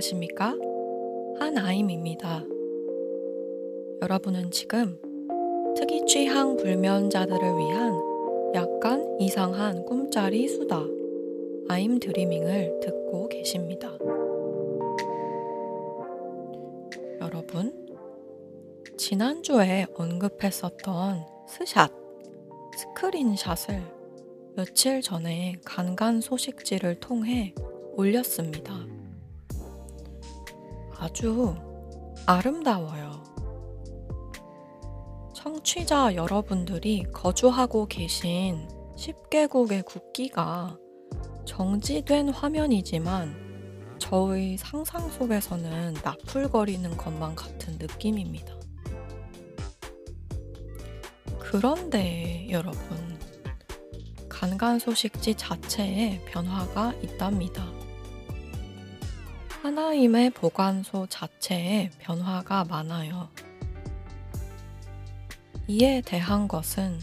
안녕하십니까? 한아임입니다. 여러분은 지금 특이 취향 불면자들을 위한 약간 이상한 꿈짜리 수다 아임 드리밍을 듣고 계십니다. 여러분, 지난주에 언급했었던 스샷, 스크린샷을 며칠 전에 간간 소식지를 통해 올렸습니다. 아주 아름다워요. 청취자 여러분들이 거주하고 계신 10개국의 국기가 정지된 화면이지만 저의 상상 속에서는 나풀거리는 것만 같은 느낌입니다. 그런데 여러분, 간간 소식지 자체에 변화가 있답니다. 하나임의 보관소 자체에 변화가 많아요. 이에 대한 것은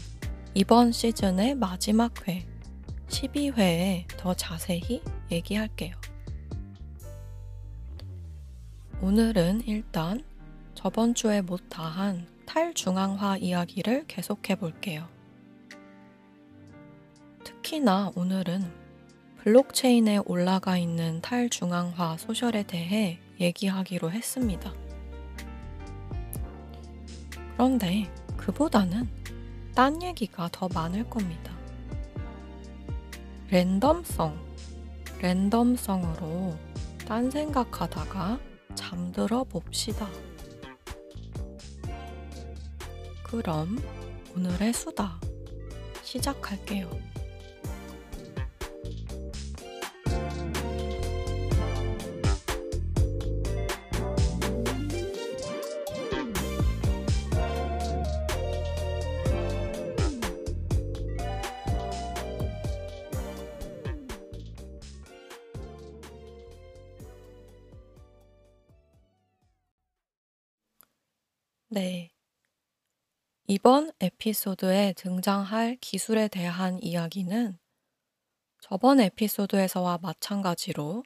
이번 시즌의 마지막 회, 12회에 더 자세히 얘기할게요. 오늘은 일단 저번 주에 못다한 탈중앙화 이야기를 계속해 볼게요. 특히나 오늘은 블록체인에 올라가 있는 탈중앙화 소셜에 대해 얘기하기로 했습니다. 그런데 그보다는 딴 얘기가 더 많을 겁니다. 랜덤성, 랜덤성으로 딴 생각하다가 잠들어 봅시다. 그럼 오늘의 수다 시작할게요. 이번 에피소드에 등장할 기술에 대한 이야기는 저번 에피소드에서와 마찬가지로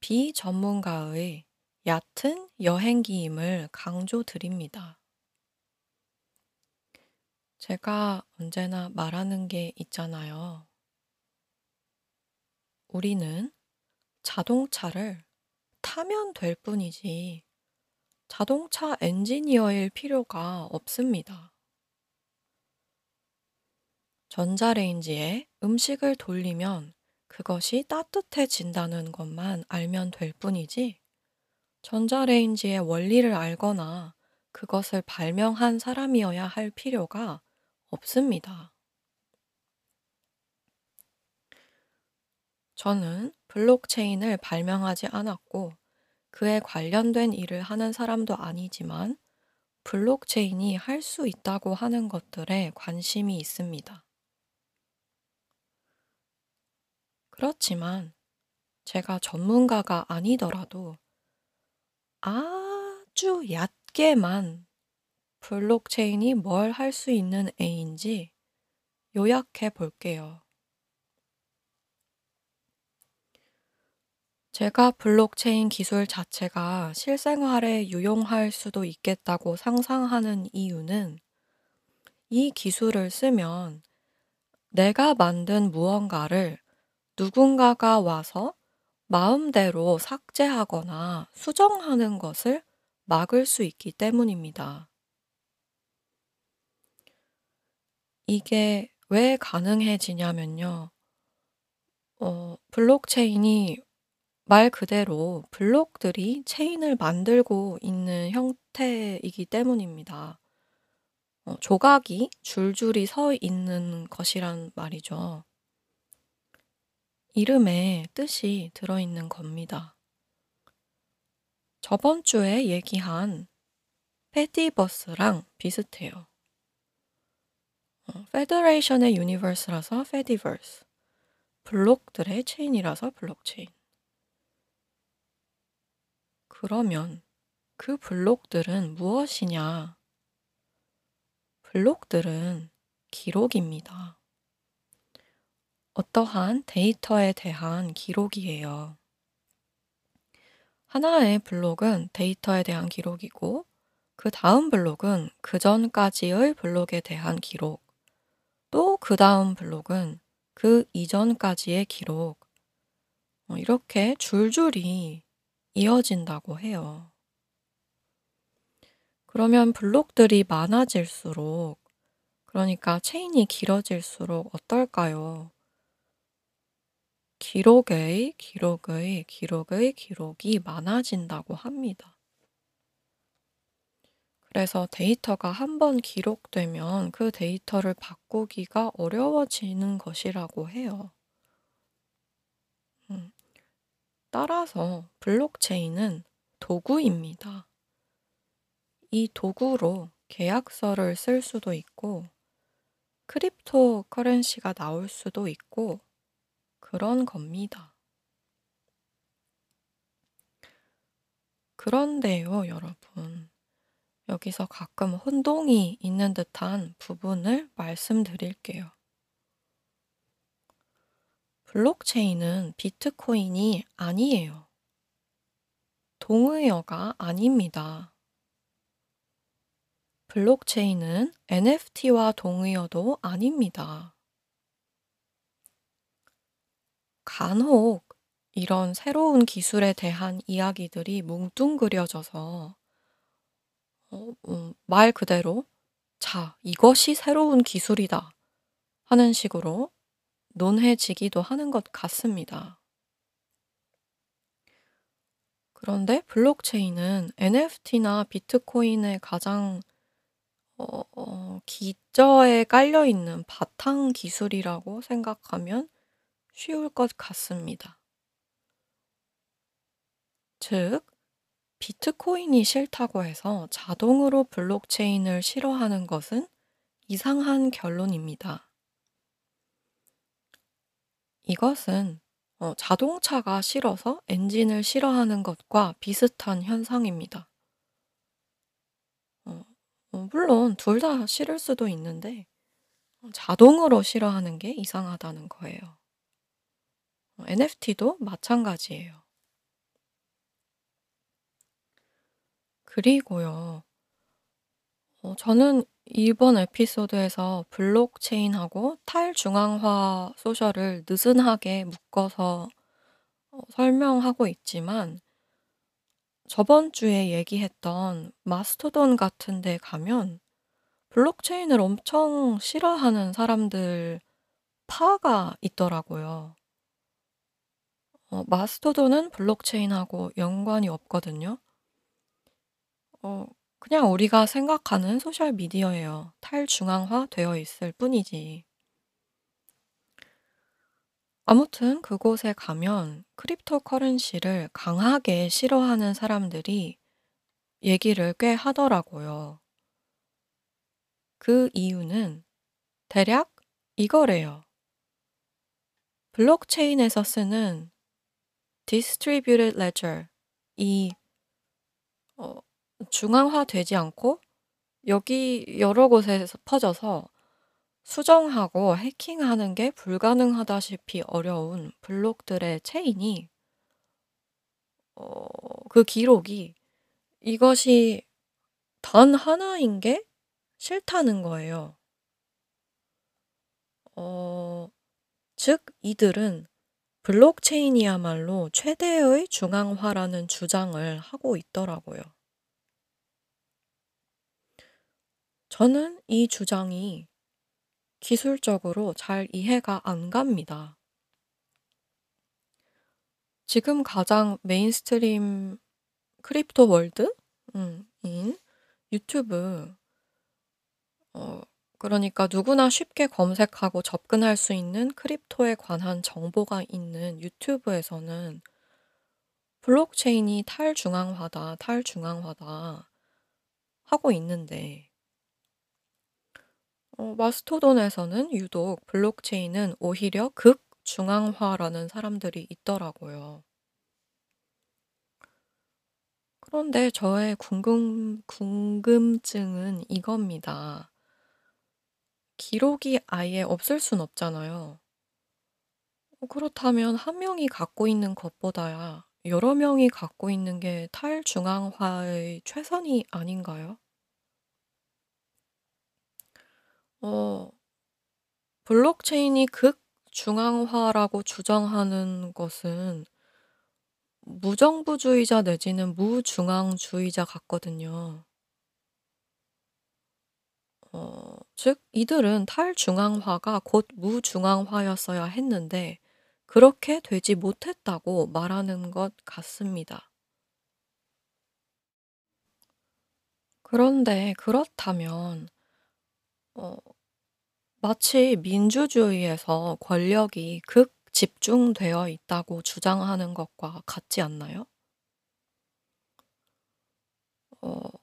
비전문가의 얕은 여행기임을 강조드립니다. 제가 언제나 말하는 게 있잖아요. 우리는 자동차를 타면 될 뿐이지 자동차 엔지니어일 필요가 없습니다. 전자레인지에 음식을 돌리면 그것이 따뜻해진다는 것만 알면 될 뿐이지, 전자레인지의 원리를 알거나 그것을 발명한 사람이어야 할 필요가 없습니다. 저는 블록체인을 발명하지 않았고, 그에 관련된 일을 하는 사람도 아니지만 블록체인이 할 수 있다고 하는 것들에 관심이 있습니다. 그렇지만 제가 전문가가 아니더라도 아주 얕게만 블록체인이 뭘 할 수 있는 애인지 요약해 볼게요. 제가 블록체인 기술 자체가 실생활에 유용할 수도 있겠다고 상상하는 이유는 이 기술을 쓰면 내가 만든 무언가를 누군가가 와서 마음대로 삭제하거나 수정하는 것을 막을 수 있기 때문입니다. 이게 왜 가능해지냐면요. 어, 블록체인이 말 그대로 블록들이 체인을 만들고 있는 형태이기 때문입니다. 어, 조각이 줄줄이 서 있는 것이란 말이죠. 이름에 뜻이 들어있는 겁니다. 저번 주에 얘기한 페디버스랑 비슷해요. 어, federation의 universe라서 Fediverse, 블록들의 체인이라서 블록체인. 그러면 그 블록들은 무엇이냐? 블록들은 기록입니다. 어떠한 데이터에 대한 기록이에요. 하나의 블록은 데이터에 대한 기록이고 그 다음 블록은 그 전까지의 블록에 대한 기록, 또 그 다음 블록은 그 이전까지의 기록, 어, 이렇게 줄줄이 이어진다고 해요. 그러면 블록들이 많아질수록, 그러니까 체인이 길어질수록 어떨까요? 기록의, 기록의, 기록의 기록이 많아진다고 합니다. 그래서 데이터가 한 번 기록되면 그 데이터를 바꾸기가 어려워지는 것이라고 해요. 음, 따라서 블록체인은 도구입니다. 이 도구로 계약서를 쓸 수도 있고, cryptocurrency가 나올 수도 있고, 그런 겁니다. 그런데요, 여러분. 여기서 가끔 혼동이 있는 듯한 부분을 말씀드릴게요. 블록체인은 비트코인이 아니에요. 동의어가 아닙니다. 블록체인은 NFT와 동의어도 아닙니다. 간혹 이런 새로운 기술에 대한 이야기들이 뭉뚱그려져서 어, 음, 말 그대로 자, 이것이 새로운 기술이다 하는 식으로 논해지기도 하는 것 같습니다. 그런데 블록체인은 NFT나 비트코인의 가장 어, 어, 기저에 깔려 있는 바탕 기술이라고 생각하면 쉬울 것 같습니다. 즉, 비트코인이 싫다고 해서 자동으로 블록체인을 싫어하는 것은 이상한 결론입니다. 이것은 어, 자동차가 싫어서 엔진을 싫어하는 것과 비슷한 현상입니다. 어, 어, 물론 둘 다 싫을 수도 있는데 어, 자동으로 싫어하는 게 이상하다는 거예요. 어, NFT도 마찬가지예요. 그리고요. 어, 저는 이번 에피소드에서 블록체인하고 탈중앙화 소셜을 느슨하게 묶어서 어, 설명하고 있지만 저번 주에 얘기했던 마스토돈 같은 데 가면 블록체인을 엄청 싫어하는 사람들 파가 있더라고요. 어, 마스토돈은 블록체인하고 연관이 없거든요. 어, 그냥 우리가 생각하는 소셜 미디어예요. 탈중앙화 되어 있을 뿐이지. 아무튼 그곳에 가면 cryptocurrency를 강하게 싫어하는 사람들이 얘기를 꽤 하더라고요. 그 이유는 대략 이거래요. 블록체인에서 쓰는 distributed ledger 이 어, 중앙화되지 않고 여기 여러 곳에서 퍼져서 수정하고 해킹하는 게 불가능하다시피 어려운 블록들의 체인이 어, 그 기록이 이것이 단 하나인 게 싫다는 거예요. 어, 즉, 이들은 블록체인이야말로 최대의 중앙화라는 주장을 하고 있더라고요. 저는 이 주장이 기술적으로 잘 이해가 안 갑니다. 지금 가장 mainstream crypto world? 음, in YouTube. 어, 그러니까 누구나 쉽게 검색하고 접근할 수 있는 crypto에 관한 정보가 있는 유튜브에서는 블록체인이 탈중앙화다, 탈중앙화다 하고 있는데, 어, 마스토돈에서는 유독 블록체인은 오히려 극중앙화라는 사람들이 있더라고요. 그런데 저의 궁금, 궁금증은 이겁니다. 기록이 아예 없을 순 없잖아요. 어, 그렇다면 한 명이 갖고 있는 것보다야 여러 명이 갖고 있는 게 탈중앙화의 최선이 아닌가요? 어 블록체인이 극중앙화라고 주장하는 것은 무정부주의자 내지는 무중앙주의자 같거든요. 어 즉 이들은 탈중앙화가 곧 무중앙화였어야 했는데 그렇게 되지 못했다고 말하는 것 같습니다. 그런데 그렇다면 어 마치 민주주의에서 권력이 극 집중되어 있다고 주장하는 것과 같지 않나요? 어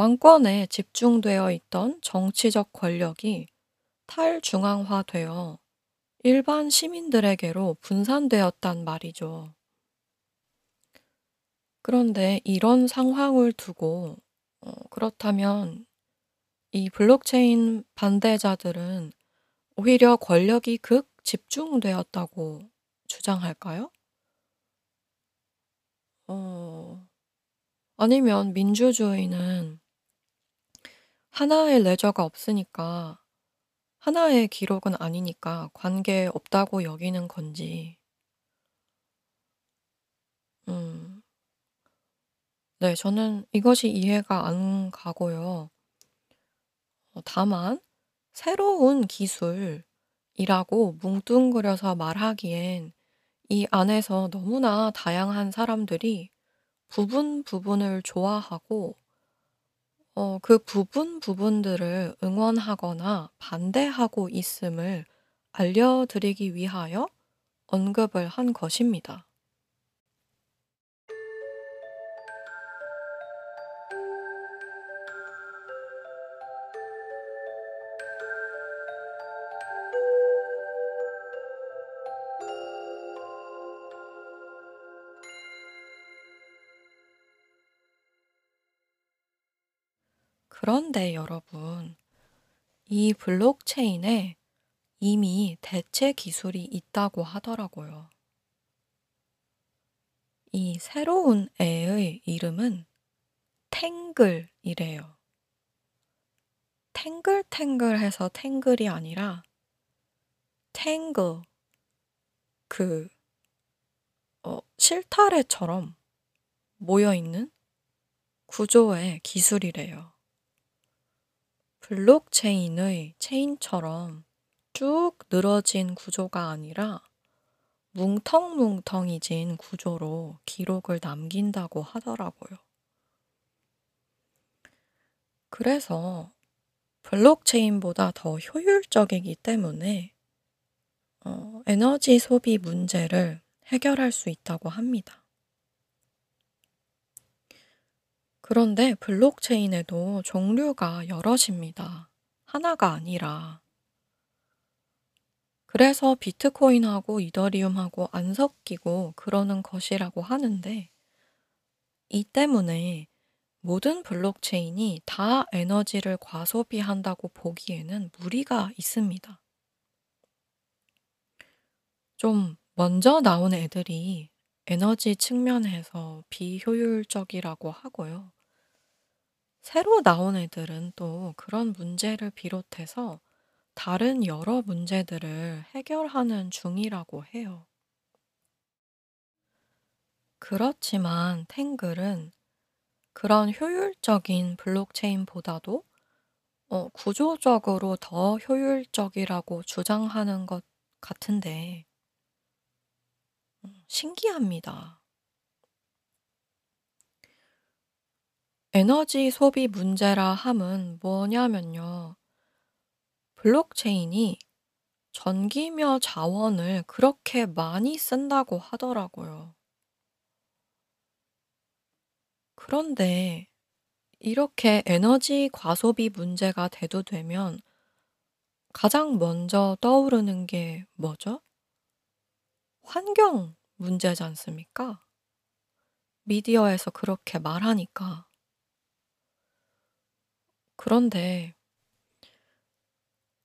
왕권에 집중되어 있던 정치적 권력이 탈중앙화되어 일반 시민들에게로 분산되었단 말이죠. 그런데 이런 상황을 두고 어 그렇다면 이 블록체인 반대자들은 오히려 권력이 극 집중되었다고 주장할까요? 어 아니면 민주주의는 하나의 레저가 없으니까 하나의 기록은 아니니까 관계없다고 여기는 건지. 음. 네 저는 이것이 이해가 안 가고요. 어 다만 새로운 기술이라고 뭉뚱그려서 말하기엔 이 안에서 너무나 다양한 사람들이 부분 부분을 좋아하고 어 그 부분 부분들을 응원하거나 반대하고 있음을 알려 드리기 위하여 언급을 한 것입니다. 그런데 여러분, 이 블록체인에 이미 대체 기술이 있다고 하더라고요. 이 새로운 애의 이름은 탱글이래요. 탱글탱글해서 탱글이 아니라 탱글 그 어 실타래처럼 모여 있는 구조의 기술이래요. 블록체인의 체인처럼 쭉 늘어진 구조가 아니라 뭉텅뭉텅해진 구조로 기록을 남긴다고 하더라고요. 그래서 블록체인보다 더 효율적이기 때문에 어 에너지 소비 문제를 해결할 수 있다고 합니다. 그런데 블록체인에도 종류가 여럿입니다. 하나가 아니라. 그래서 비트코인하고 이더리움하고 안 섞이고 그러는 것이라고 하는데 이 때문에 모든 블록체인이 다 에너지를 과소비한다고 보기에는 무리가 있습니다. 좀 먼저 나온 애들이 에너지 측면에서 비효율적이라고 하고요. 새로 나온 애들은 또 그런 문제를 비롯해서 다른 여러 문제들을 해결하는 중이라고 해요. 그렇지만 탱글은 그런 효율적인 블록체인보다도 어 구조적으로 더 효율적이라고 주장하는 것 같은데 음 신기합니다. 에너지 소비 문제라 함은 뭐냐면요. 블록체인이 전기며 자원을 그렇게 많이 쓴다고 하더라고요. 그런데 이렇게 에너지 과소비 문제가 대두되면 가장 먼저 떠오르는 게 뭐죠? 환경 문제지 않습니까? 미디어에서 그렇게 말하니까. 그런데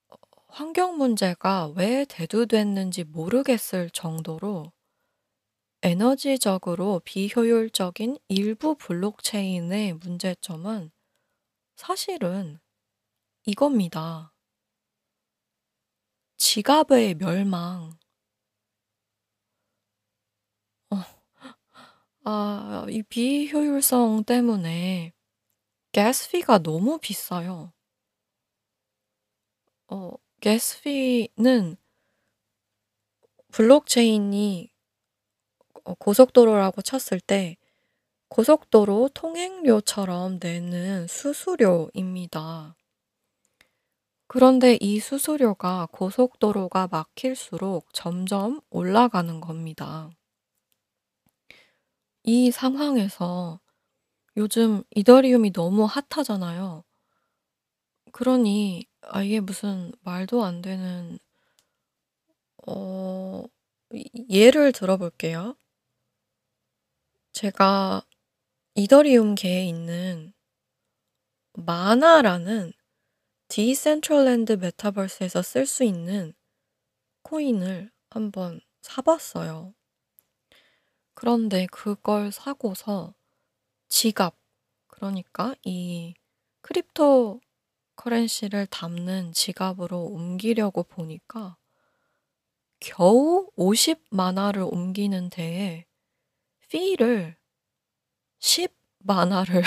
어 환경 문제가 왜 대두됐는지 모르겠을 정도로 에너지적으로 비효율적인 일부 블록체인의 문제점은 사실은 이겁니다. 지갑의 멸망. 어. 아, 이 비효율성 때문에 가스비가 너무 비싸요. 어, 가스비는 블록체인이 어, 고속도로라고 쳤을 때 고속도로 통행료처럼 내는 수수료입니다. 그런데 이 수수료가 고속도로가 막힐수록 점점 올라가는 겁니다. 이 상황에서 요즘 이더리움이 너무 핫하잖아요. 그러니 아예 무슨 말도 안 되는 어 예를 들어 볼게요. 제가 이더리움계에 있는 마나라는 디센트럴랜드 메타버스에서 쓸 수 있는 코인을 한번 사 봤어요. 그런데 그걸 사고서 지갑 그러니까 이 cryptocurrency를 담는 지갑으로 옮기려고 보니까 겨우 50 마나를 옮기는 데에 피를 10 마나를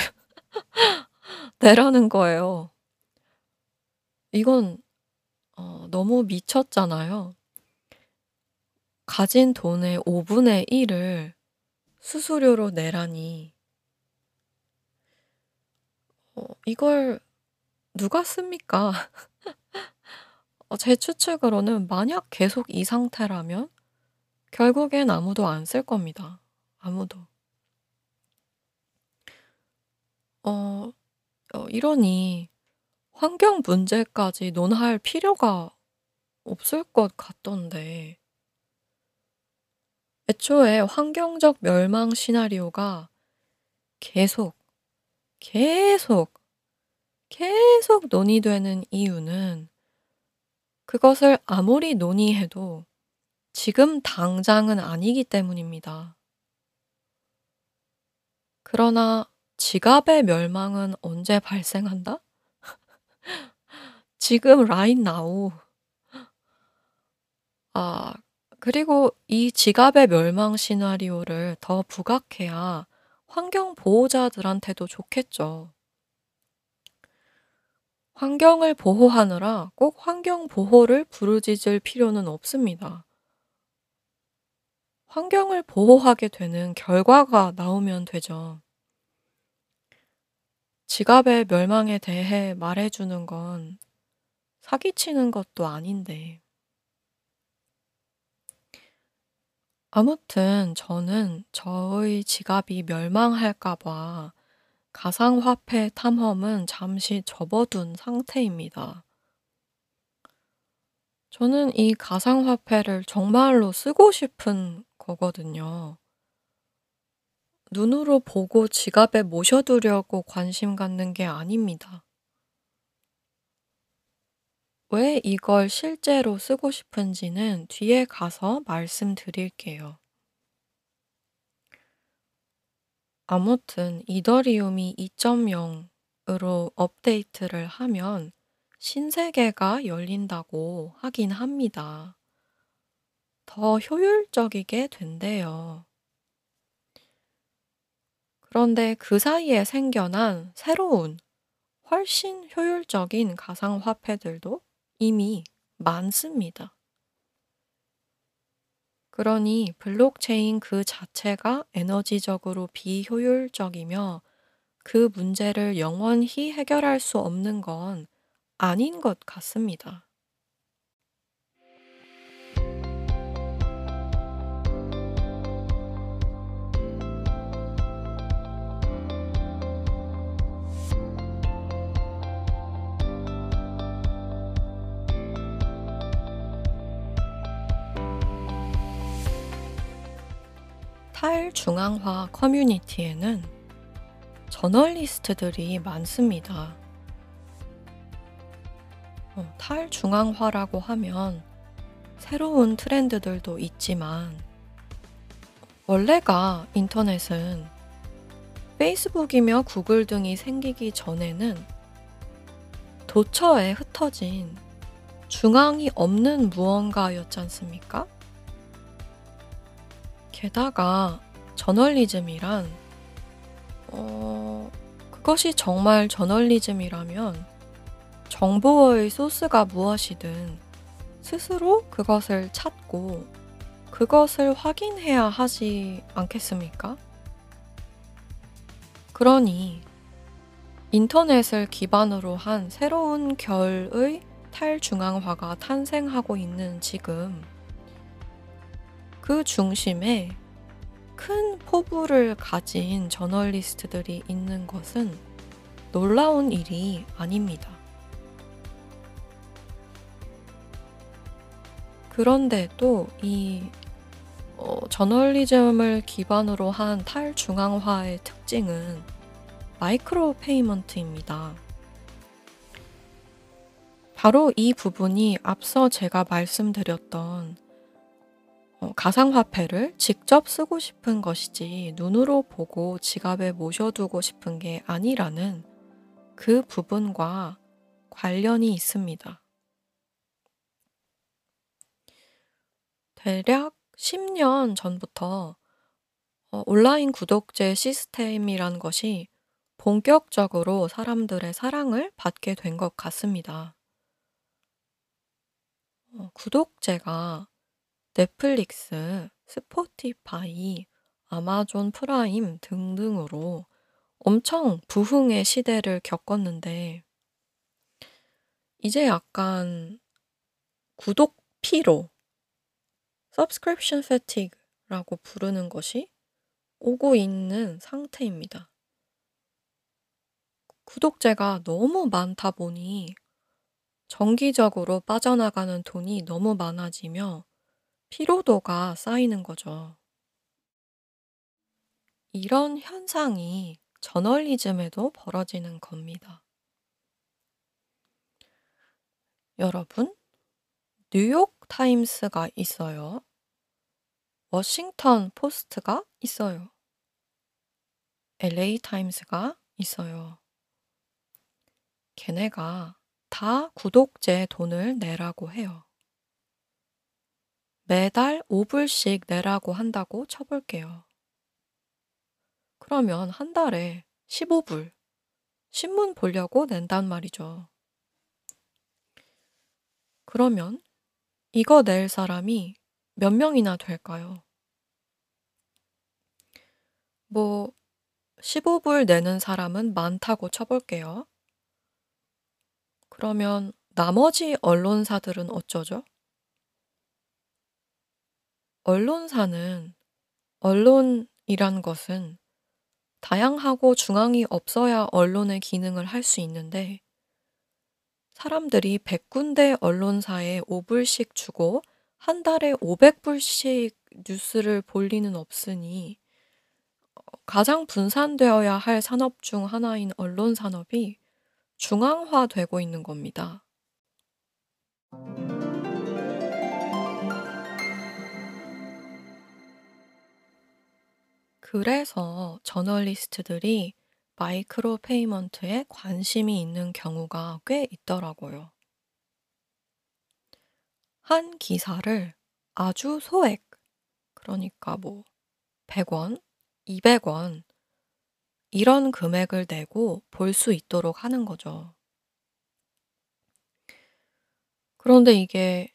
내라는 거예요. 이건 어 너무 미쳤잖아요. 가진 돈의 5분의 1을 수수료로 내라니. 어 이걸 누가 씁니까? 어 제 추측으로는 만약 계속 이 상태라면 결국엔 아무도 안 쓸 겁니다. 아무도. 어 어 이러니 환경 문제까지 논할 필요가 없을 것 같던데. 애초에 환경적 멸망 시나리오가 계속, 계속, 계속 논의되는 이유는 그것을 아무리 논의해도 지금 당장은 아니기 때문입니다. 그러나 지갑의 멸망은 언제 발생한다? 지금 right. 아 그리고 이 지갑의 멸망 시나리오를 더 부각해야 환경 보호자들한테도 좋겠죠. 환경을 보호하느라 꼭 환경 보호를 부르짖을 필요는 없습니다. 환경을 보호하게 되는 결과가 나오면 되죠. 지갑의 멸망에 대해 말해주는 건 사기치는 것도 아닌데. 아무튼 저는 저의 지갑이 멸망할까 봐 가상화폐 탐험은 잠시 접어둔 상태입니다. 저는 이 가상화폐를 정말로 쓰고 싶은 거거든요. 눈으로 보고 지갑에 모셔두려고 관심 갖는 게 아닙니다. 왜 이걸 실제로 쓰고 싶은지는 뒤에 가서 말씀드릴게요. 아무튼 이더리움이 2.0으로 업데이트를 하면 신세계가 열린다고 하긴 합니다. 더 효율적이게 된대요. 그런데 그 사이에 생겨난 새로운 훨씬 효율적인 가상화폐들도 이미 많습니다. 그러니 블록체인 그 자체가 에너지적으로 비효율적이며 그 문제를 영원히 해결할 수 없는 건 아닌 것 같습니다. 탈중앙화 커뮤니티에는 저널리스트들이 많습니다. 어, 탈중앙화라고 하면 새로운 트렌드들도 있지만 원래가 인터넷은 페이스북이며 구글 등이 생기기 전에는 도처에 흩어진 중앙이 없는 무언가였지 않습니까? 게다가 저널리즘이란 어, 그것이 정말 저널리즘이라면 정보의 소스가 무엇이든 스스로 그것을 찾고 그것을 확인해야 하지 않겠습니까? 그러니 인터넷을 기반으로 한 새로운 결의 탈중앙화가 탄생하고 있는 지금 그 중심에 큰 포부를 가진 저널리스트들이 있는 것은 놀라운 일이 아닙니다. 그런데도 이 어, 저널리즘을 기반으로 한 탈중앙화의 특징은 마이크로 페이먼트입니다. 바로 이 부분이 앞서 제가 말씀드렸던 어, 가상화폐를 직접 쓰고 싶은 것이지 눈으로 보고 지갑에 모셔두고 싶은 게 아니라는 그 부분과 관련이 있습니다. 대략 10년 전부터 어, 온라인 구독제 시스템이란 것이 본격적으로 사람들의 사랑을 받게 된 것 같습니다. 어, 구독제가 넷플릭스, 스포티파이, 아마존 프라임 등등으로 엄청 부흥의 시대를 겪었는데, 이제 약간 구독 피로, subscription fatigue라고 부르는 것이 오고 있는 상태입니다. 구독자가 너무 많다 보니 정기적으로 빠져나가는 돈이 너무 많아지며 피로도가 쌓이는 거죠. 이런 현상이 저널리즘에도 벌어지는 겁니다. 여러분, 뉴욕 타임스가 있어요. 워싱턴 포스트가 있어요. LA 타임스가 있어요. 걔네가 다 구독제 돈을 내라고 해요. 매달 5불씩 내라고 한다고 쳐볼게요. 그러면 한 달에 15불, 신문 보려고 낸단 말이죠. 그러면 이거 낼 사람이 몇 명이나 될까요? 뭐, 15불 내는 사람은 많다고 쳐볼게요. 그러면 나머지 언론사들은 어쩌죠? 언론사는 언론이란 것은 다양하고 중앙이 없어야 언론의 기능을 할 수 있는데 사람들이 100군데 언론사에 5불씩 주고 한 달에 500불씩 뉴스를 볼 리는 없으니 어, 가장 분산되어야 할 산업 중 하나인 언론 산업이 중앙화되고 있는 겁니다. 그래서 저널리스트들이 micropayment에 관심이 있는 경우가 꽤 있더라고요. 한 기사를 아주 소액, 그러니까 뭐 100원, 200원, 이런 금액을 내고 볼 수 있도록 하는 거죠. 그런데 이게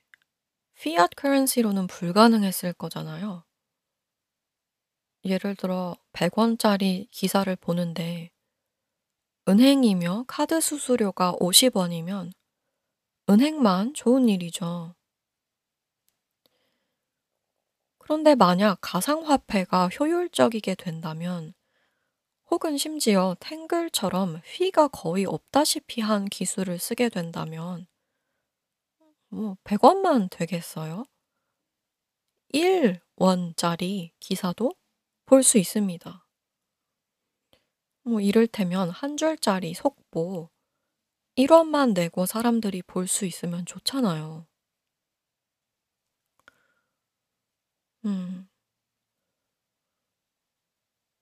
피앗 커런시로는 불가능했을 거잖아요. 예를 들어 100원짜리 기사를 보는데 은행이며 카드 수수료가 50원이면 은행만 좋은 일이죠. 그런데 만약 가상화폐가 효율적이게 된다면 혹은 심지어 탱글처럼 휘가 거의 없다시피 한 기술을 쓰게 된다면 뭐 100원만 되겠어요? 1원짜리 기사도 볼 수 있습니다. 뭐 이를테면 한 줄짜리 속보 1원만 내고 사람들이 볼 수 있으면 좋잖아요. 음.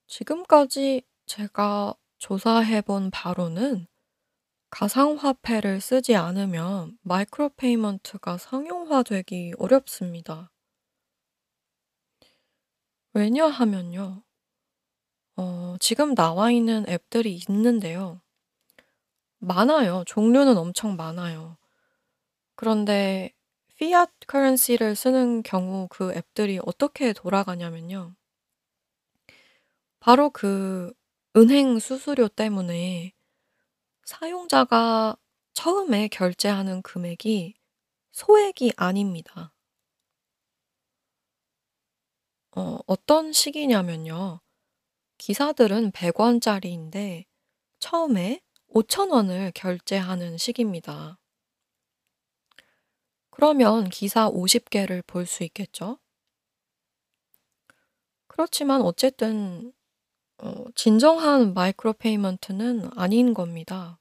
지금까지 제가 조사해 본 바로는 가상화폐를 쓰지 않으면 micropayment가 상용화되기 어렵습니다. 왜냐하면요. 어 지금 나와 있는 앱들이 있는데요. 많아요. 종류는 엄청 많아요. 그런데 fiat currency를 쓰는 경우 그 앱들이 어떻게 돌아가냐면요. 바로 그 은행 수수료 때문에 사용자가 처음에 결제하는 금액이 소액이 아닙니다. 어 어떤 식이냐면요. 기사들은 100 원짜리인데 처음에 5,000 원을 결제하는 식입니다. 그러면 기사 50 개를 볼 수 있겠죠? 그렇지만 어쨌든 어 진정한 micropayment는 아닌 겁니다.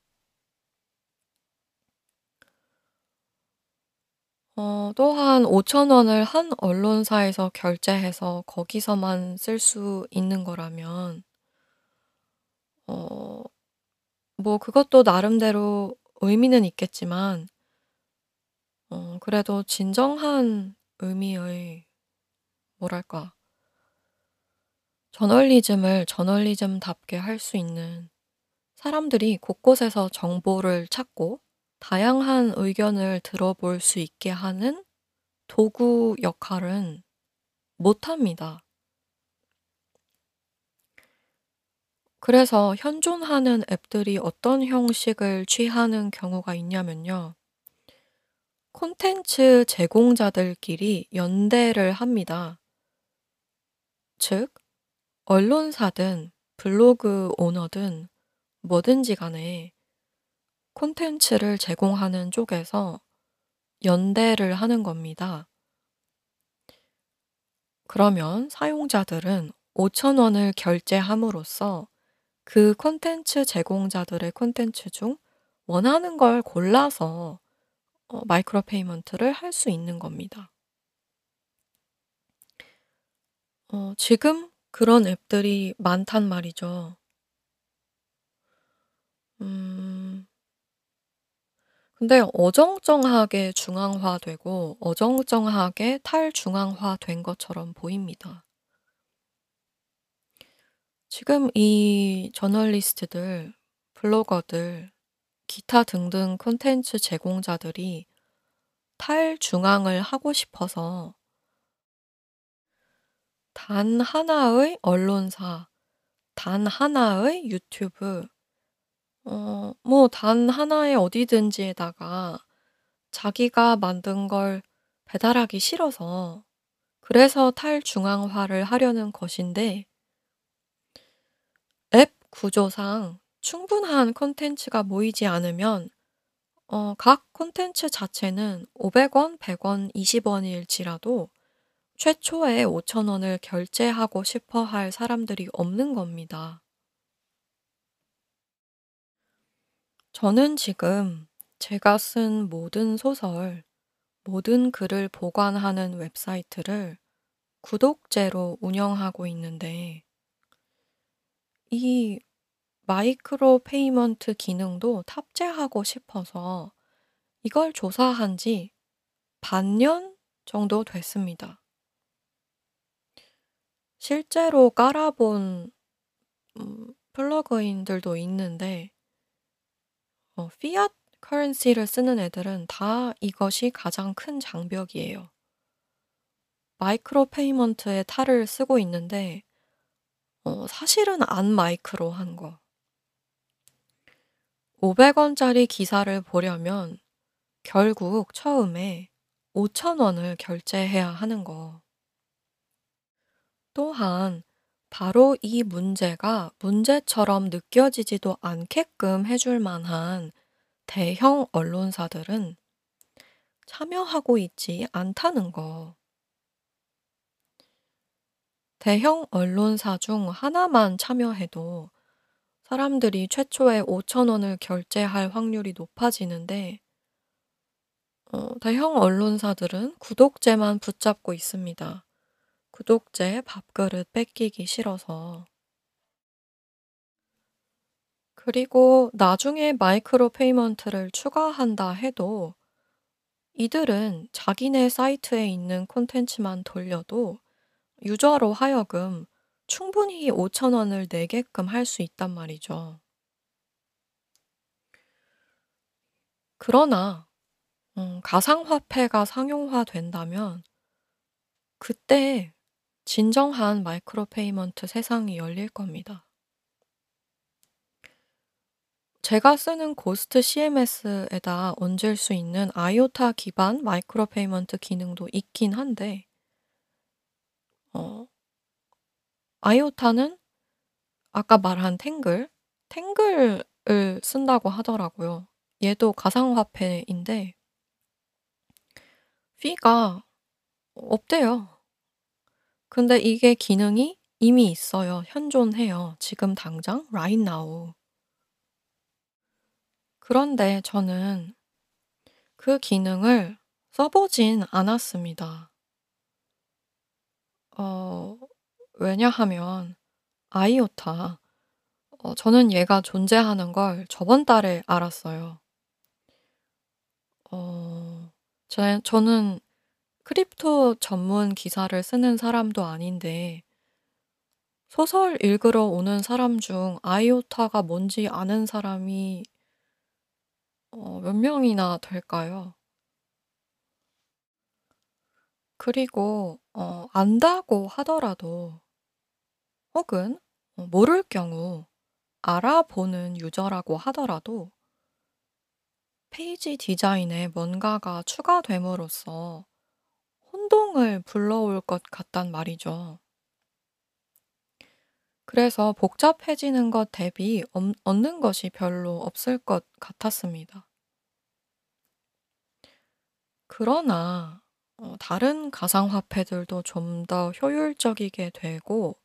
어 또한 5,000 원을 한 언론사에서 결제해서 거기서만 쓸 수 있는 거라면 어 뭐 그것도 나름대로 의미는 있겠지만 어 그래도 진정한 의미의 뭐랄까 저널리즘을 저널리즘답게 할 수 있는 사람들이 곳곳에서 정보를 찾고 다양한 의견을 들어볼 수 있게 하는 도구 역할은 못합니다. 그래서 현존하는 앱들이 어떤 형식을 취하는 경우가 있냐면요. 콘텐츠 제공자들끼리 연대를 합니다. 즉 언론사든 블로그 오너든 뭐든지 간에 콘텐츠를 제공하는 쪽에서 연대를 하는 겁니다. 그러면 사용자들은 5,000 원을 결제함으로써 그 콘텐츠 제공자들의 콘텐츠 중 원하는 걸 골라서 어 micropayment를 할 수 있는 겁니다. 어 지금 그런 앱들이 많단 말이죠. 음. 근데 어정쩡하게 중앙화되고 어정쩡하게 탈중앙화된 것처럼 보입니다. 지금 이 저널리스트들, 블로거들, 기타 등등 콘텐츠 제공자들이 탈중앙을 하고 싶어서 단 하나의 언론사, 단 하나의 유튜브 어 뭐 단 하나의 어디든지에다가 자기가 만든 걸 배달하기 싫어서 그래서 탈중앙화를 하려는 것인데 앱 구조상 충분한 콘텐츠가 모이지 않으면 어 각 콘텐츠 자체는 500 원, 100 원, 20 원일지라도 최초에 5,000 원을 결제하고 싶어 할 사람들이 없는 겁니다. 저는 지금 제가 쓴 모든 소설, 모든 글을 보관하는 웹사이트를 구독제로 운영하고 있는데 이 micropayment 기능도 탑재하고 싶어서 이걸 조사한 지 반년 정도 됐습니다. 실제로 깔아 본 음 플러그인들도 있는데 어 fiat currency를 쓰는 애들은 다 이것이 가장 큰 장벽이에요. micropayment의 탈을 쓰고 있는데 어 사실은 안 마이크로 한 거. 500 원짜리 기사를 보려면 결국 처음에 5,000 원을 결제해야 하는 거. 또한 바로 이 문제가 문제처럼 느껴지지도 않게끔 해줄 만한 대형 언론사들은 참여하고 있지 않다는 거. 대형 언론사 중 하나만 참여해도 사람들이 최초에 5,000 원을 결제할 확률이 높아지는데 어 대형 언론사들은 구독제만 붙잡고 있습니다. 구독제 밥그릇 뺏기기 싫어서. 그리고 나중에 micropayment를 추가한다 해도 이들은 자기네 사이트에 있는 콘텐츠만 돌려도 유저로 하여금 충분히 5천 원을 내게끔 할 수 있단 말이죠. 그러나 음 가상화폐가 상용화된다면 그때 진정한 micropayment 세상이 열릴 겁니다. 제가 쓰는 Ghost CMS에다 얹을 수 있는 IOTA 기반 micropayment 기능도 있긴 한데 어 IOTA는 아까 말한 Tangle, Tangle을 쓴다고 하더라고요. 얘도 가상화폐인데 fee가 없대요. 근데 이게 기능이 이미 있어요. 현존해요. 지금 당장 right now. 그런데 저는 그 기능을 써 보진 않았습니다. 어 왜냐하면 IOTA 어 저는 얘가 존재하는 걸 저번 달에 알았어요. 어 제 저는 crypto 전문 기사를 쓰는 사람도 아닌데 소설 읽으러 오는 사람 중 IOTA가 뭔지 아는 사람이 어 몇 명이나 될까요? 그리고 어 안다고 하더라도 혹은 어 모를 경우 알아보는 유저라고 하더라도 페이지 디자인에 뭔가가 추가됨으로써 혼동을 불러올 것 같단 말이죠. 그래서 복잡해지는 것 대비 얻 얻는 것이 별로 없을 것 같았습니다. 그러나 어 다른 가상화폐들도 좀 더 효율적이게 되고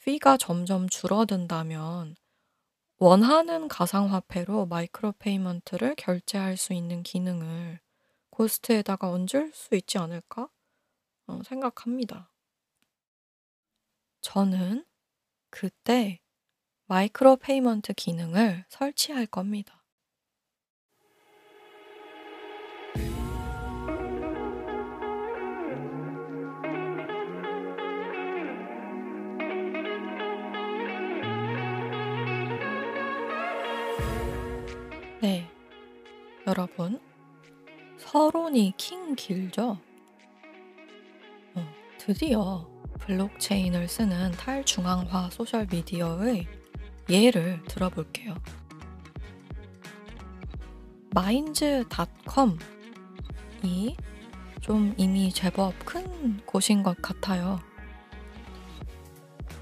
fee가 점점 줄어든다면 원하는 가상화폐로 micropayment를 결제할 수 있는 기능을 Ghost에다가 얹을 수 있지 않을까 어 생각합니다. 저는 그때 micropayment 기능을 설치할 겁니다. 네. 여러분, 서론이 킹 길죠? 어 드디어 블록체인을 쓰는 탈중앙화 소셜 미디어의 예를 들어볼게요. Minds.com이 좀 이미 제법 큰 곳인 것 같아요.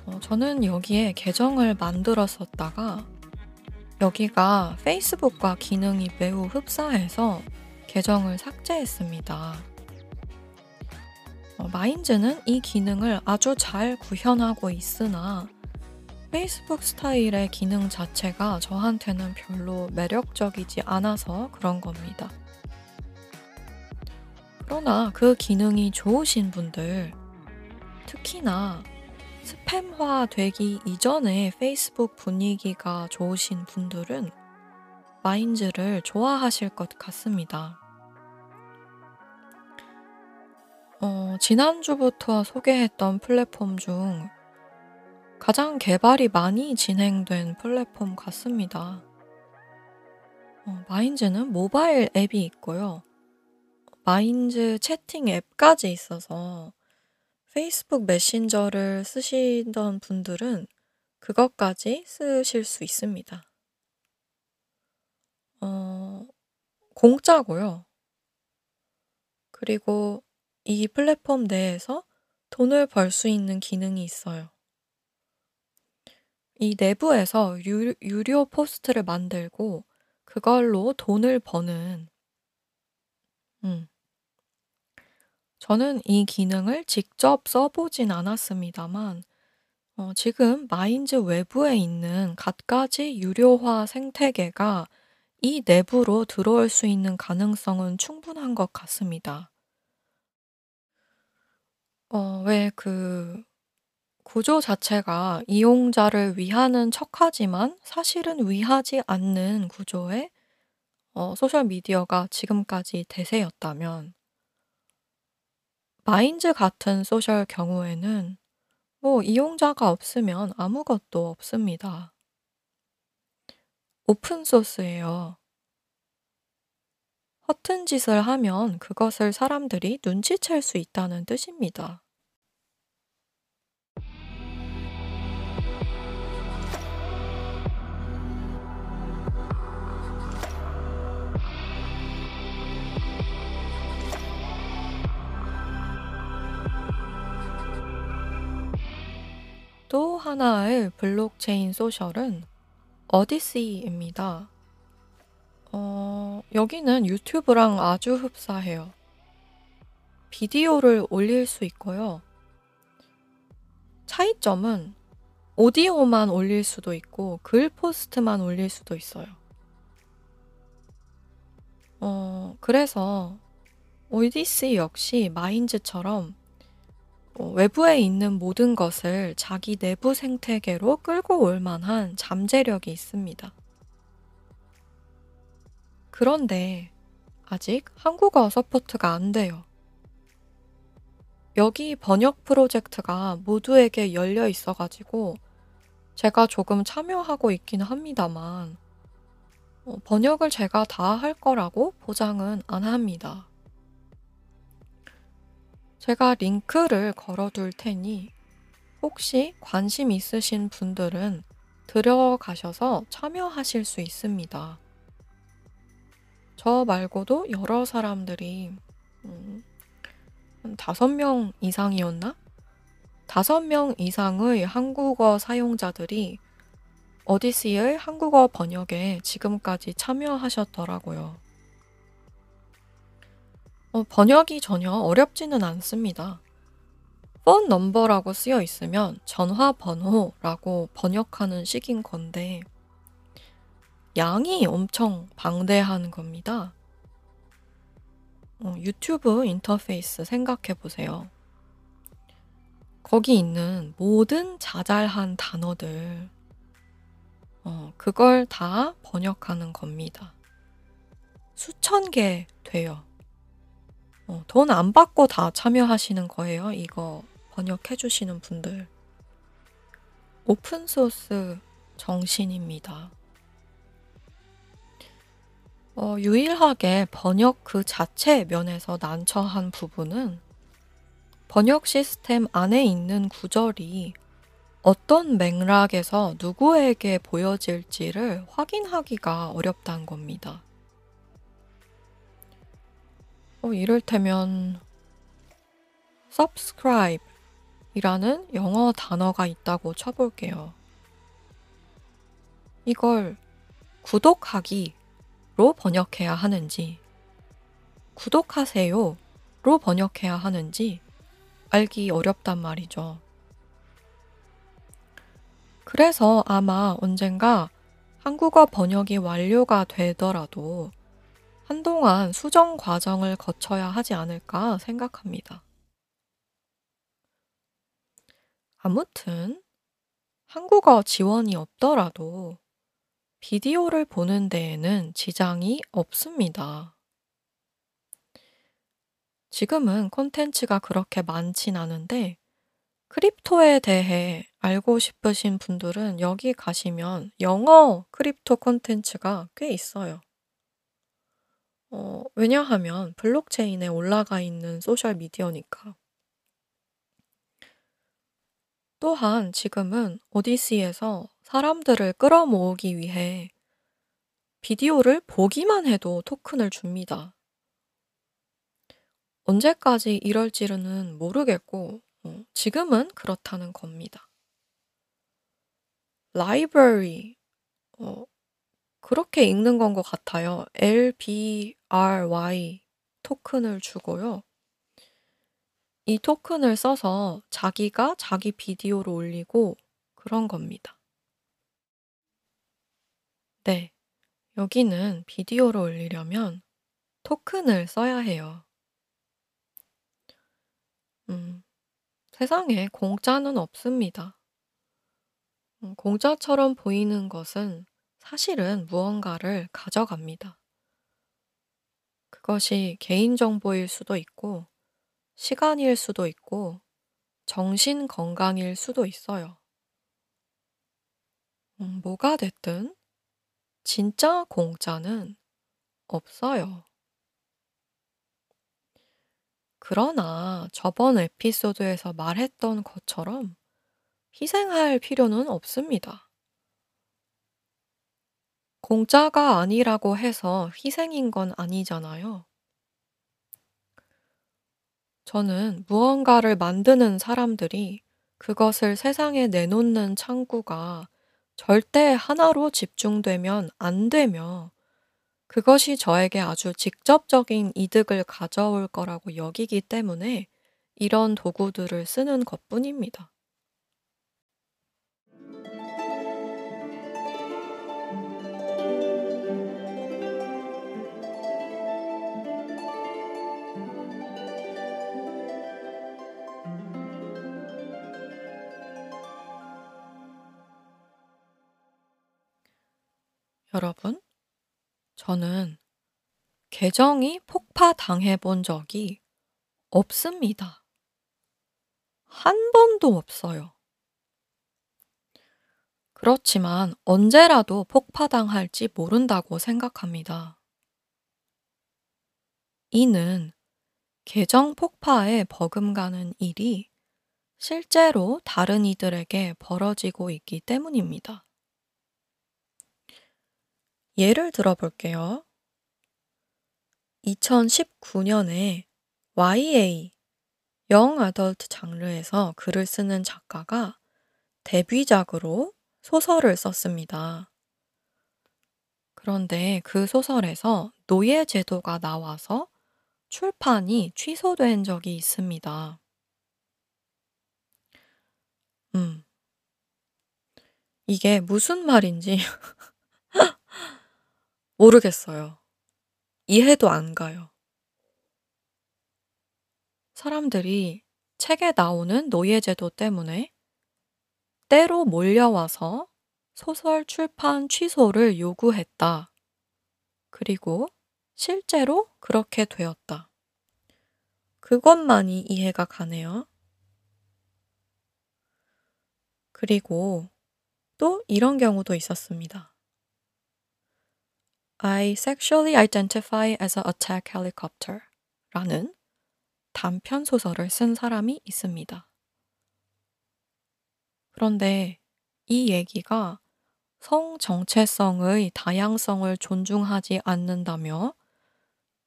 어 저는 여기에 계정을 만들었었다가 여기가 페이스북과 기능이 매우 흡사해서 계정을 삭제했습니다. 어 마인즈는 이 기능을 아주 잘 구현하고 있으나 페이스북 스타일의 기능 자체가 저한테는 별로 매력적이지 않아서 그런 겁니다. 그러나 그 기능이 좋으신 분들, 특히나 스팸화 되기 이전에 페이스북 분위기가 좋으신 분들은 마인즈를 좋아하실 것 같습니다. 어 지난주부터 소개했던 플랫폼 중 가장 개발이 많이 진행된 플랫폼 같습니다. 어 마인즈는 모바일 앱이 있고요. 마인즈 채팅 앱까지 있어서 페이스북 메신저를 쓰시던 분들은 그것까지 쓰실 수 있습니다. 어 공짜고요. 그리고 이 플랫폼 내에서 돈을 벌 수 있는 기능이 있어요. 이 내부에서 유 유료 포스트를 만들고 그걸로 돈을 버는 음. 저는 이 기능을 직접 써 보진 않았습니다만 어 지금 마인즈 외부에 있는 갖가지 유료화 생태계가 이 내부로 들어올 수 있는 가능성은 충분한 것 같습니다. 어 왜 그 구조 자체가 이용자를 위하는 척하지만 사실은 위하지 않는 구조의 어 소셜 미디어가 지금까지 대세였다면 Minds 같은 소셜 경우에는 뭐 이용자가 없으면 아무것도 없습니다. 오픈 소스예요. 허튼 짓을 하면 그것을 사람들이 눈치챌 수 있다는 뜻입니다. 또 하나의 블록체인 소셜은 Odysee입니다. 어, 여기는 유튜브랑 아주 흡사해요. 비디오를 올릴 수 있고요. 차이점은 오디오만 올릴 수도 있고 글 post만 올릴 수도 있어요. 어, 그래서 Odysee 역시 Minds처럼 어, 외부에 있는 모든 것을 자기 내부 생태계로 끌고 올 만한 잠재력이 있습니다. 그런데 아직 한국어 support가 안 돼요. 여기 번역 프로젝트가 모두에게 열려 있어가지고 제가 조금 참여하고 있긴 합니다만 어, 번역을 제가 다 할 거라고 보장은 안 합니다. 제가 링크를 걸어둘 테니 혹시 관심 있으신 분들은 들어가셔서 참여하실 수 있습니다. 저 말고도 여러 사람들이 음, 한 다섯 명 이상이었나? 다섯 명 이상의 한국어 사용자들이 어디시의 한국어 번역에 지금까지 참여하셨더라고요. 어, 번역이 전혀 어렵지는 않습니다. 폰 넘버라고 쓰여 있으면 전화 번호라고 번역하는 식인 건데 양이 엄청 방대한 겁니다. 어, 유튜브 인터페이스 생각해 보세요. 거기 있는 모든 자잘한 단어들, 어, 그걸 다 번역하는 겁니다. 수천 개 돼요. 어, 돈 안 받고 다 참여하시는 거예요. 이거 번역해 주시는 분들. 오픈소스 정신입니다. 어, 유일하게 번역 그 자체 면에서 난처한 부분은 번역 시스템 안에 있는 구절이 어떤 맥락에서 누구에게 보여질지를 확인하기가 어렵다는 겁니다. 어, 이를테면 subscribe 이라는 영어 단어가 있다고 쳐볼게요. 이걸 구독하기로 번역해야 하는지, 구독하세요로 번역해야 하는지 알기 어렵단 말이죠. 그래서 아마 언젠가 한국어 번역이 완료가 되더라도 한동안 수정 과정을 거쳐야 하지 않을까 생각합니다. 아무튼 한국어 지원이 없더라도 비디오를 보는 데에는 지장이 없습니다. 지금은 콘텐츠가 그렇게 많진 않은데 crypto에 대해 알고 싶으신 분들은 여기 가시면 영어 crypto 콘텐츠가 꽤 있어요. 어, 왜냐하면 블록체인에 올라가 있는 소셜 미디어니까. 또한 지금은 오디시에서 사람들을 끌어모으기 위해 비디오를 보기만 해도 토큰을 줍니다. 언제까지 이럴지는 모르겠고, 어, 지금은 그렇다는 겁니다. 라이브러리, 어, 그렇게 읽는 건 것 같아요. LBRY 토큰을 주고요. 이 토큰을 써서 자기가 자기 비디오를 올리고 그런 겁니다. 네. 여기는 비디오를 올리려면 토큰을 써야 해요. 음, 세상에 공짜는 없습니다. 음, 공짜처럼 보이는 것은 사실은 무언가를 가져갑니다. 그것이 개인정보일 수도 있고, 시간일 수도 있고, 정신 건강일 수도 있어요. 음, 뭐가 됐든 진짜 공짜는 없어요. 그러나 저번 에피소드에서 말했던 것처럼 희생할 필요는 없습니다. 공짜가 아니라고 해서 희생인 건 아니잖아요. 저는 무언가를 만드는 사람들이 그것을 세상에 내놓는 창구가 절대 하나로 집중되면 안 되며 그것이 저에게 아주 직접적인 이득을 가져올 거라고 여기기 때문에 이런 도구들을 쓰는 것뿐입니다. 여러분, 저는 계정이 폭파당해 본 적이 없습니다. 한 번도 없어요. 그렇지만 언제라도 폭파당할지 모른다고 생각합니다. 이는 계정 폭파에 버금가는 일이 실제로 다른 이들에게 벌어지고 있기 때문입니다. 예를 들어 볼게요. 2019년에 YA, 영 아덜트 장르에서 글을 쓰는 작가가 데뷔작으로 소설을 썼습니다. 그런데 그 소설에서 노예 제도가 나와서 출판이 취소된 적이 있습니다. 음, 이게 무슨 말인지 모르겠어요. 이해도 안 가요. 사람들이 책에 나오는 노예제도 때문에 때로 몰려와서 소설 출판 취소를 요구했다. 그리고 실제로 그렇게 되었다. 그것만이 이해가 가네요. 그리고 또 이런 경우도 있었습니다. I sexually identify as an attack helicopter 라는 단편 소설을 쓴 사람이 있습니다. 그런데 이 얘기가 성 정체성의 다양성을 존중하지 않는다며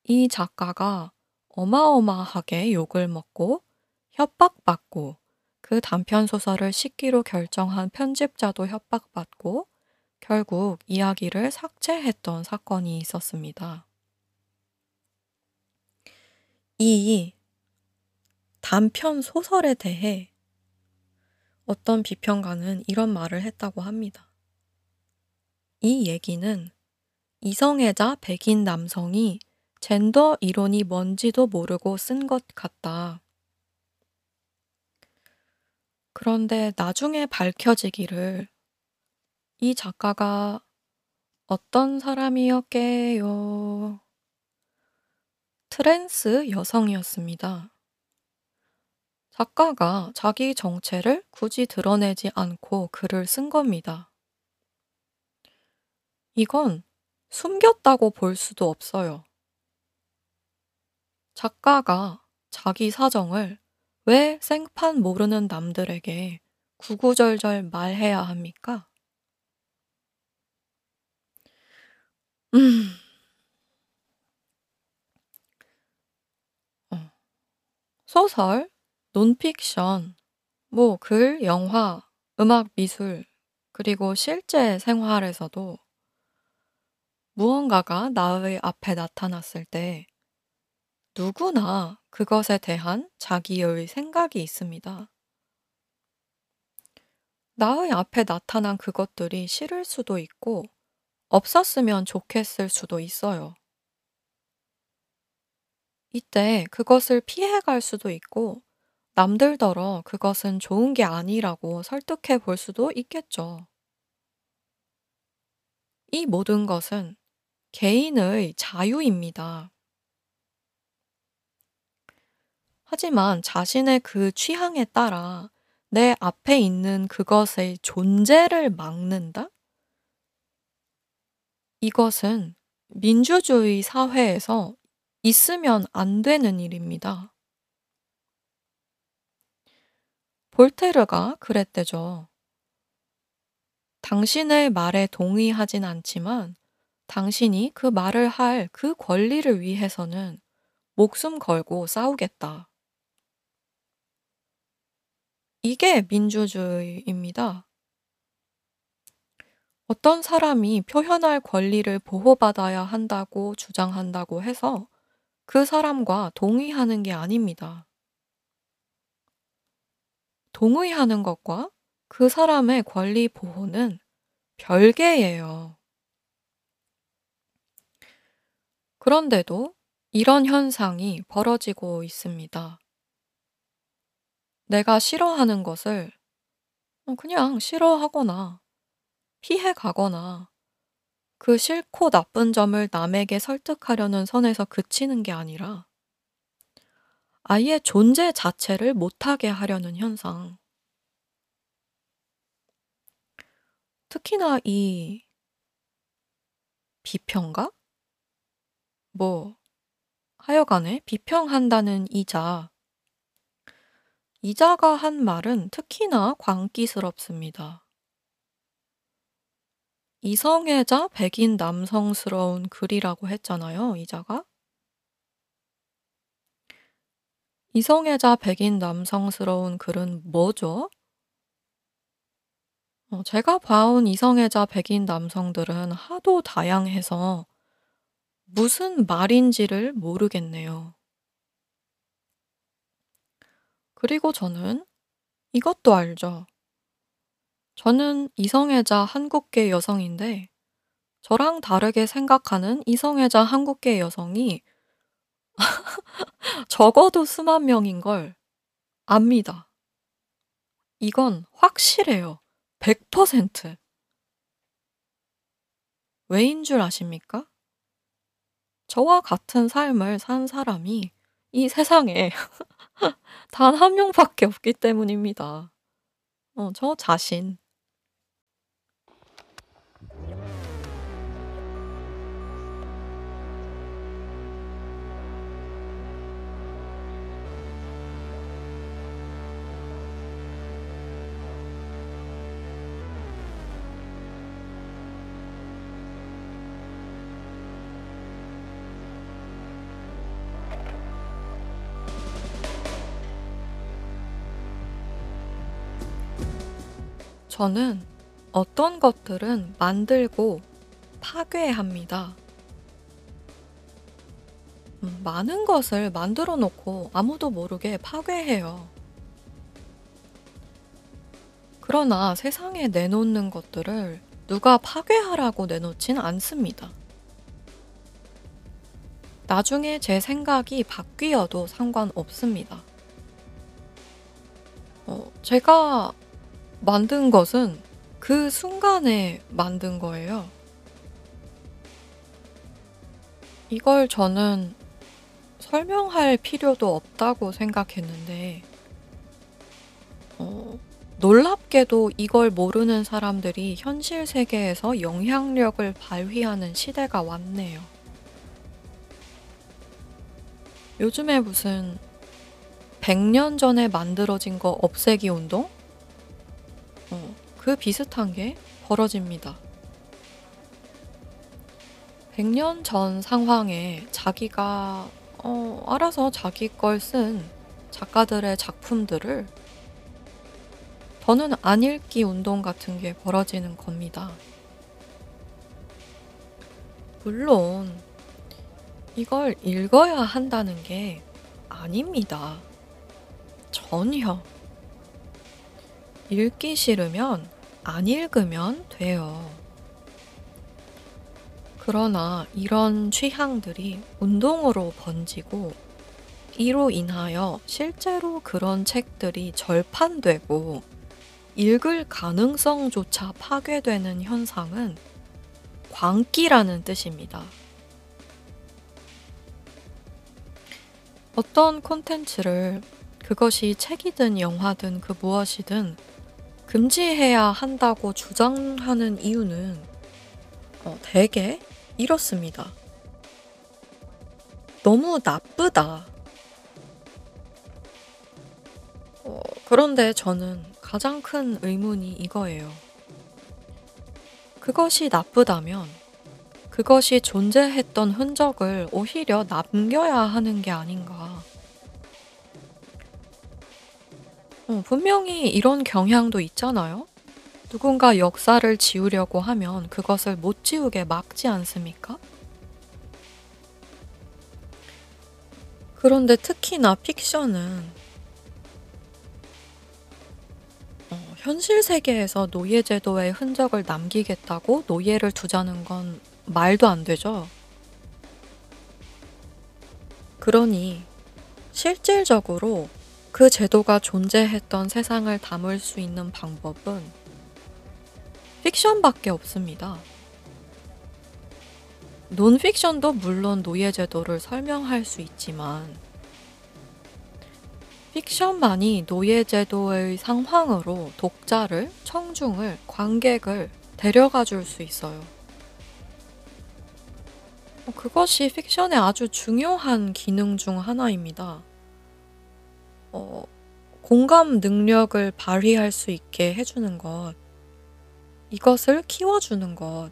이 작가가 어마어마하게 욕을 먹고 협박받고 그 단편 소설을 싣기로 결정한 편집자도 협박받고 결국 이야기를 삭제했던 사건이 있었습니다. 이 단편 소설에 대해 어떤 비평가는 이런 말을 했다고 합니다. 이 얘기는 이성애자 백인 남성이 젠더 이론이 뭔지도 모르고 쓴 것 같다. 그런데 나중에 밝혀지기를 이 작가가 어떤 사람이었게요? 트랜스 여성이었습니다. 작가가 자기 정체를 굳이 드러내지 않고 글을 쓴 겁니다. 이건 숨겼다고 볼 수도 없어요. 작가가 자기 사정을 왜 생판 모르는 남들에게 구구절절 말해야 합니까? 음. 어. 소설, 논픽션, 뭐 글, 영화, 음악, 미술, 그리고 실제 생활에서도 무언가가 나의 앞에 나타났을 때 누구나 그것에 대한 자기의 생각이 있습니다. 나의 앞에 나타난 그것들이 싫을 수도 있고 없었으면 좋겠을 수도 있어요. 이때 그것을 피해갈 수도 있고 남들더러 그것은 좋은 게 아니라고 설득해 볼 수도 있겠죠. 이 모든 것은 개인의 자유입니다. 하지만 자신의 그 취향에 따라 내 앞에 있는 그것의 존재를 막는다? 이것은 민주주의 사회에서 있으면 안 되는 일입니다. 볼테르가 그랬대죠. 당신의 말에 동의하진 않지만 당신이 그 말을 할 그 권리를 위해서는 목숨 걸고 싸우겠다. 이게 민주주의입니다. 어떤 사람이 표현할 권리를 보호받아야 한다고 주장한다고 해서 그 사람과 동의하는 게 아닙니다. 동의하는 것과 그 사람의 권리 보호는 별개예요. 그런데도 이런 현상이 벌어지고 있습니다. 내가 싫어하는 것을 어, 그냥 싫어하거나 피해 가거나 그 싫고 나쁜 점을 남에게 설득하려는 선에서 그치는 게 아니라 아예 존재 자체를 못하게 하려는 현상. 특히나 이 비평가? 뭐, 하여간에 비평한다는 이자. 이자가 한 말은 특히나 광기스럽습니다. 이성애자 백인 남성스러운 글이라고 했잖아요, 이자가. 이성애자 백인 남성스러운 글은 뭐죠? 어, 제가 봐온 이성애자 백인 남성들은 하도 다양해서 무슨 말인지를 모르겠네요. 그리고 저는 이것도 알죠. 저는 이성애자 한국계 여성인데 저랑 다르게 생각하는 이성애자 한국계 여성이 적어도 수만 명인 걸 압니다. 이건 확실해요. 100%. 왜인 줄 아십니까? 저와 같은 삶을 산 사람이 이 세상에 단 한 명밖에 없기 때문입니다. 어, 저 자신. 저는 어떤 것들은 만들고 파괴합니다. 음, 많은 것을 만들어 놓고 아무도 모르게 파괴해요. 그러나 세상에 내놓는 것들을 누가 파괴하라고 내놓진 않습니다. 나중에 제 생각이 바뀌어도 상관없습니다. 어, 제가 만든 것은 그 순간에 만든 거예요. 이걸 저는 설명할 필요도 없다고 생각했는데, 어, 놀랍게도 이걸 모르는 사람들이 현실 세계에서 영향력을 발휘하는 시대가 왔네요. 요즘에 무슨 100년 전에 만들어진 거 없애기 운동? 어, 그 비슷한 게 벌어집니다. 100년 전 상황에 자기가 어, 알아서 자기 걸 쓴 작가들의 작품들을 더는 안 읽기 운동 같은 게 벌어지는 겁니다. 물론 이걸 읽어야 한다는 게 아닙니다. 전혀. 읽기 싫으면 안 읽으면 돼요. 그러나 이런 취향들이 운동으로 번지고 이로 인하여 실제로 그런 책들이 절판되고 읽을 가능성조차 파괴되는 현상은 광기라는 뜻입니다. 어떤 콘텐츠를 그것이 책이든 영화든 그 무엇이든 금지해야 한다고 주장하는 이유는 어, 대개 이렇습니다. 너무 나쁘다. 어, 그런데 저는 가장 큰 의문이 이거예요. 그것이 나쁘다면 그것이 존재했던 흔적을 오히려 남겨야 하는 게 아닌가. 어, 분명히 이런 경향도 있잖아요. 누군가 역사를 지우려고 하면 그것을 못 지우게 막지 않습니까? 그런데 특히나 픽션은 어, 현실 세계에서 노예 제도의 흔적을 남기겠다고 노예를 두자는 건 말도 안 되죠. 그러니 실질적으로 그 제도가 존재했던 세상을 담을 수 있는 방법은 픽션밖에 없습니다. 논픽션도 물론 노예제도를 설명할 수 있지만 픽션만이 노예제도의 상황으로 독자를, 청중을, 관객을 데려가 줄 수 있어요. 어, 그것이 픽션의 아주 중요한 기능 중 하나입니다. 어, 공감 능력을 발휘할 수 있게 해주는 것, 이것을 키워주는 것,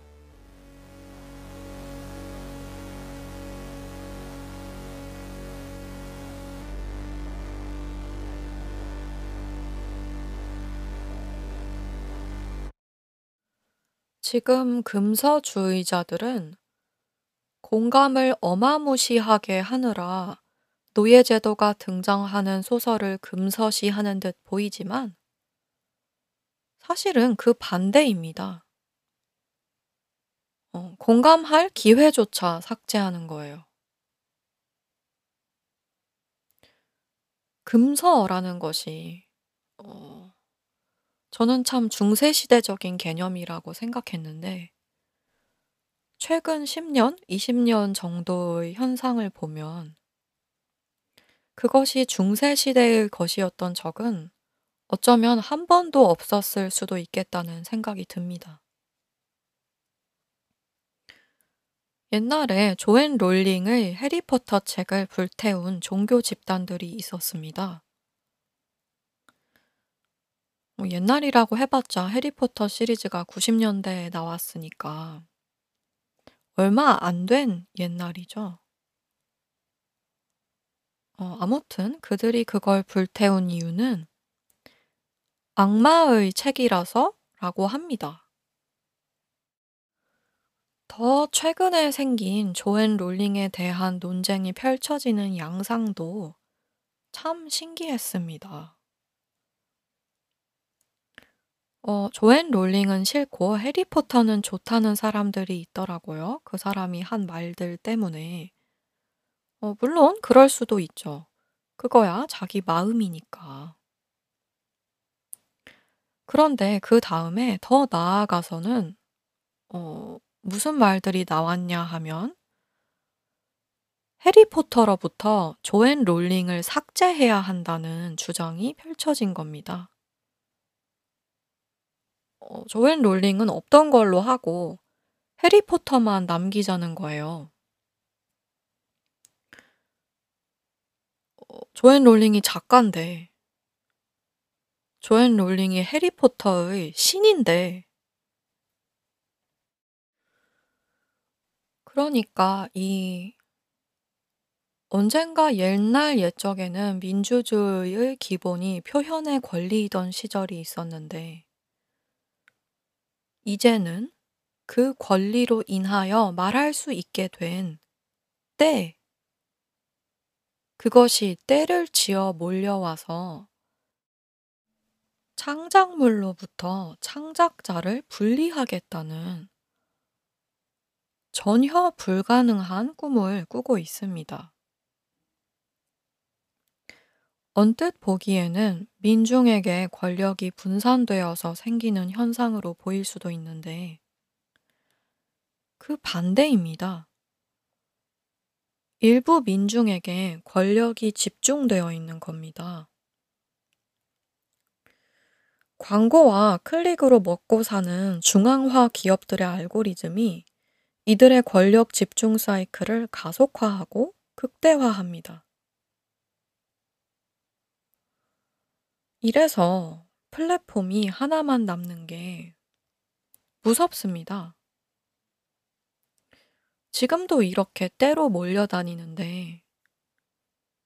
지금 금서주의자들은 공감을 어마무시하게 하느라 노예제도가 등장하는 소설을 금서시하는 듯 보이지만 사실은 그 반대입니다. 어, 공감할 기회조차 삭제하는 거예요. 금서라는 것이 어, 저는 참 중세시대적인 개념이라고 생각했는데, 최근 10년, 20년 정도의 현상을 보면, 그것이 중세 시대의 것이었던 적은 어쩌면 한 번도 없었을 수도 있겠다는 생각이 듭니다. 옛날에 조앤 롤링의 해리포터 책을 불태운 종교 집단들이 있었습니다. 뭐 옛날이라고 해봤자 해리포터 시리즈가 90년대에 나왔으니까 얼마 안 된 옛날이죠. 어, 아무튼 그들이 그걸 불태운 이유는 악마의 책이라서 라고 합니다. 더 최근에 생긴 조앤 롤링에 대한 논쟁이 펼쳐지는 양상도 참 신기했습니다. 어 조앤 롤링은 싫고 해리포터는 좋다는 사람들이 있더라고요. 그 사람이 한 말들 때문에. 어 물론 그럴 수도 있죠. 그거야 자기 마음이니까. 그런데 그 다음에 더 나아가서는 어 무슨 말들이 나왔냐 하면 해리포터로부터 조앤 롤링을 삭제해야 한다는 주장이 펼쳐진 겁니다. 어 조앤 롤링은 없던 걸로 하고 해리포터만 남기자는 거예요. 조앤 롤링이 작가인데 조앤 롤링이 해리포터의 신인데. 그러니까 이 언젠가 옛날 옛적에는 민주주의의 기본이 표현의 권리이던 시절이 있었는데 이제는 그 권리로 인하여 말할 수 있게 된 때, 그것이 때를 지어 몰려와서 창작물로부터 창작자를 분리하겠다는 전혀 불가능한 꿈을 꾸고 있습니다. 언뜻 보기에는 민중에게 권력이 분산되어서 생기는 현상으로 보일 수도 있는데 그 반대입니다. 일부 민중에게 권력이 집중되어 있는 겁니다. 광고와 클릭으로 먹고 사는 중앙화 기업들의 알고리즘이 이들의 권력 집중 사이클을 가속화하고 극대화합니다. 이래서 플랫폼이 하나만 남는 게 무섭습니다. 지금도 이렇게 때로 몰려다니는데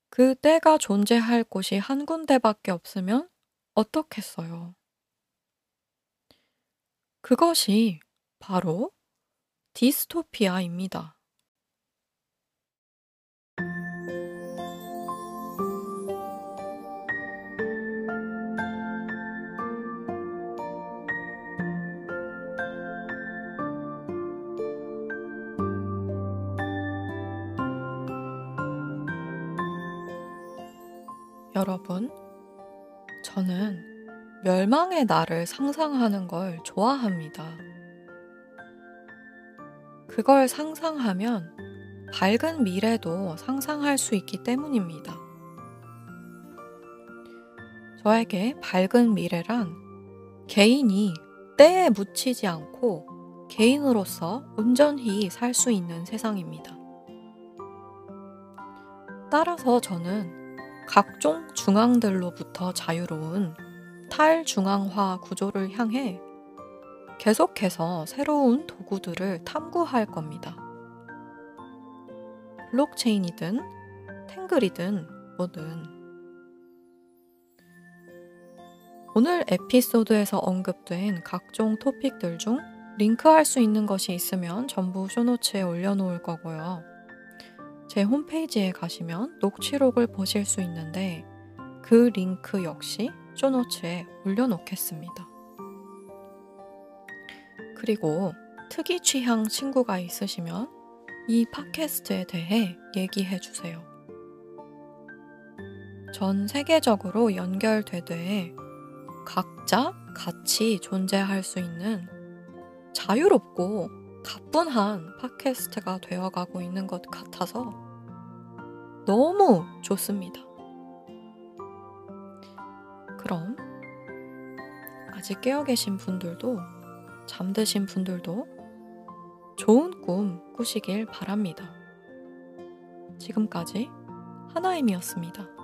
그 때가 존재할 곳이 한 군데밖에 없으면 어떻겠어요? 그것이 바로 디스토피아입니다. 여러분, 저는 멸망의 날을 상상하는 걸 좋아합니다. 그걸 상상하면 밝은 미래도 상상할 수 있기 때문입니다. 저에게 밝은 미래란 개인이 때에 묻히지 않고 개인으로서 온전히 살 수 있는 세상입니다. 따라서 저는 각종 중앙들로부터 자유로운 탈중앙화 구조를 향해 계속해서 새로운 도구들을 탐구할 겁니다. 블록체인이든 탱글이든 뭐든 오늘 에피소드에서 언급된 각종 토픽들 중 링크할 수 있는 것이 있으면 전부 쇼노츠에 올려놓을 거고요. 제 홈페이지에 가시면 녹취록을 보실 수 있는데 그 링크 역시 쇼노츠에 올려놓겠습니다. 그리고 특이 취향 친구가 있으시면 이 팟캐스트에 대해 얘기해 주세요. 전 세계적으로 연결되되 각자 같이 존재할 수 있는 자유롭고 가뿐한 팟캐스트가 되어가고 있는 것 같아서 너무 좋습니다. 그럼 아직 깨어 계신 분들도 잠드신 분들도 좋은 꿈 꾸시길 바랍니다. 지금까지 하나임이었습니다.